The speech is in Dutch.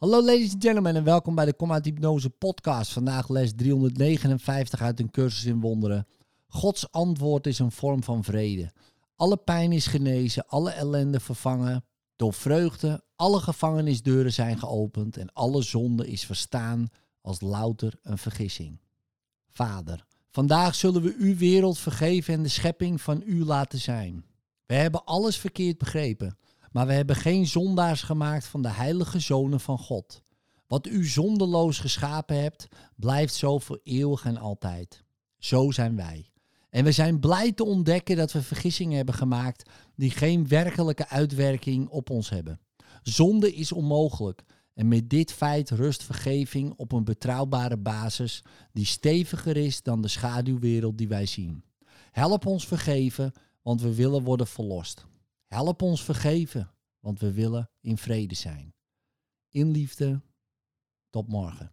Hallo ladies and gentlemen en welkom bij de Kom uit Hypnose podcast. Vandaag les 359 uit een cursus in wonderen. Gods antwoord is een vorm van vrede. Alle pijn is genezen, alle ellende vervangen door vreugde. Alle gevangenisdeuren zijn geopend en alle zonde is verstaan als louter een vergissing. Vader, vandaag zullen we uw wereld vergeven en de schepping van u laten zijn. We hebben alles verkeerd begrepen. Maar we hebben geen zondaars gemaakt van de heilige zonen van God. Wat u zondeloos geschapen hebt, blijft zo voor eeuwig en altijd. Zo zijn wij. En we zijn blij te ontdekken dat we vergissingen hebben gemaakt die geen werkelijke uitwerking op ons hebben. Zonde is onmogelijk. En met dit feit rust vergeving op een betrouwbare basis die steviger is dan de schaduwwereld die wij zien. Help ons vergeven, want we willen worden verlost. Help ons vergeven, want we willen in vrede zijn. In liefde, tot morgen.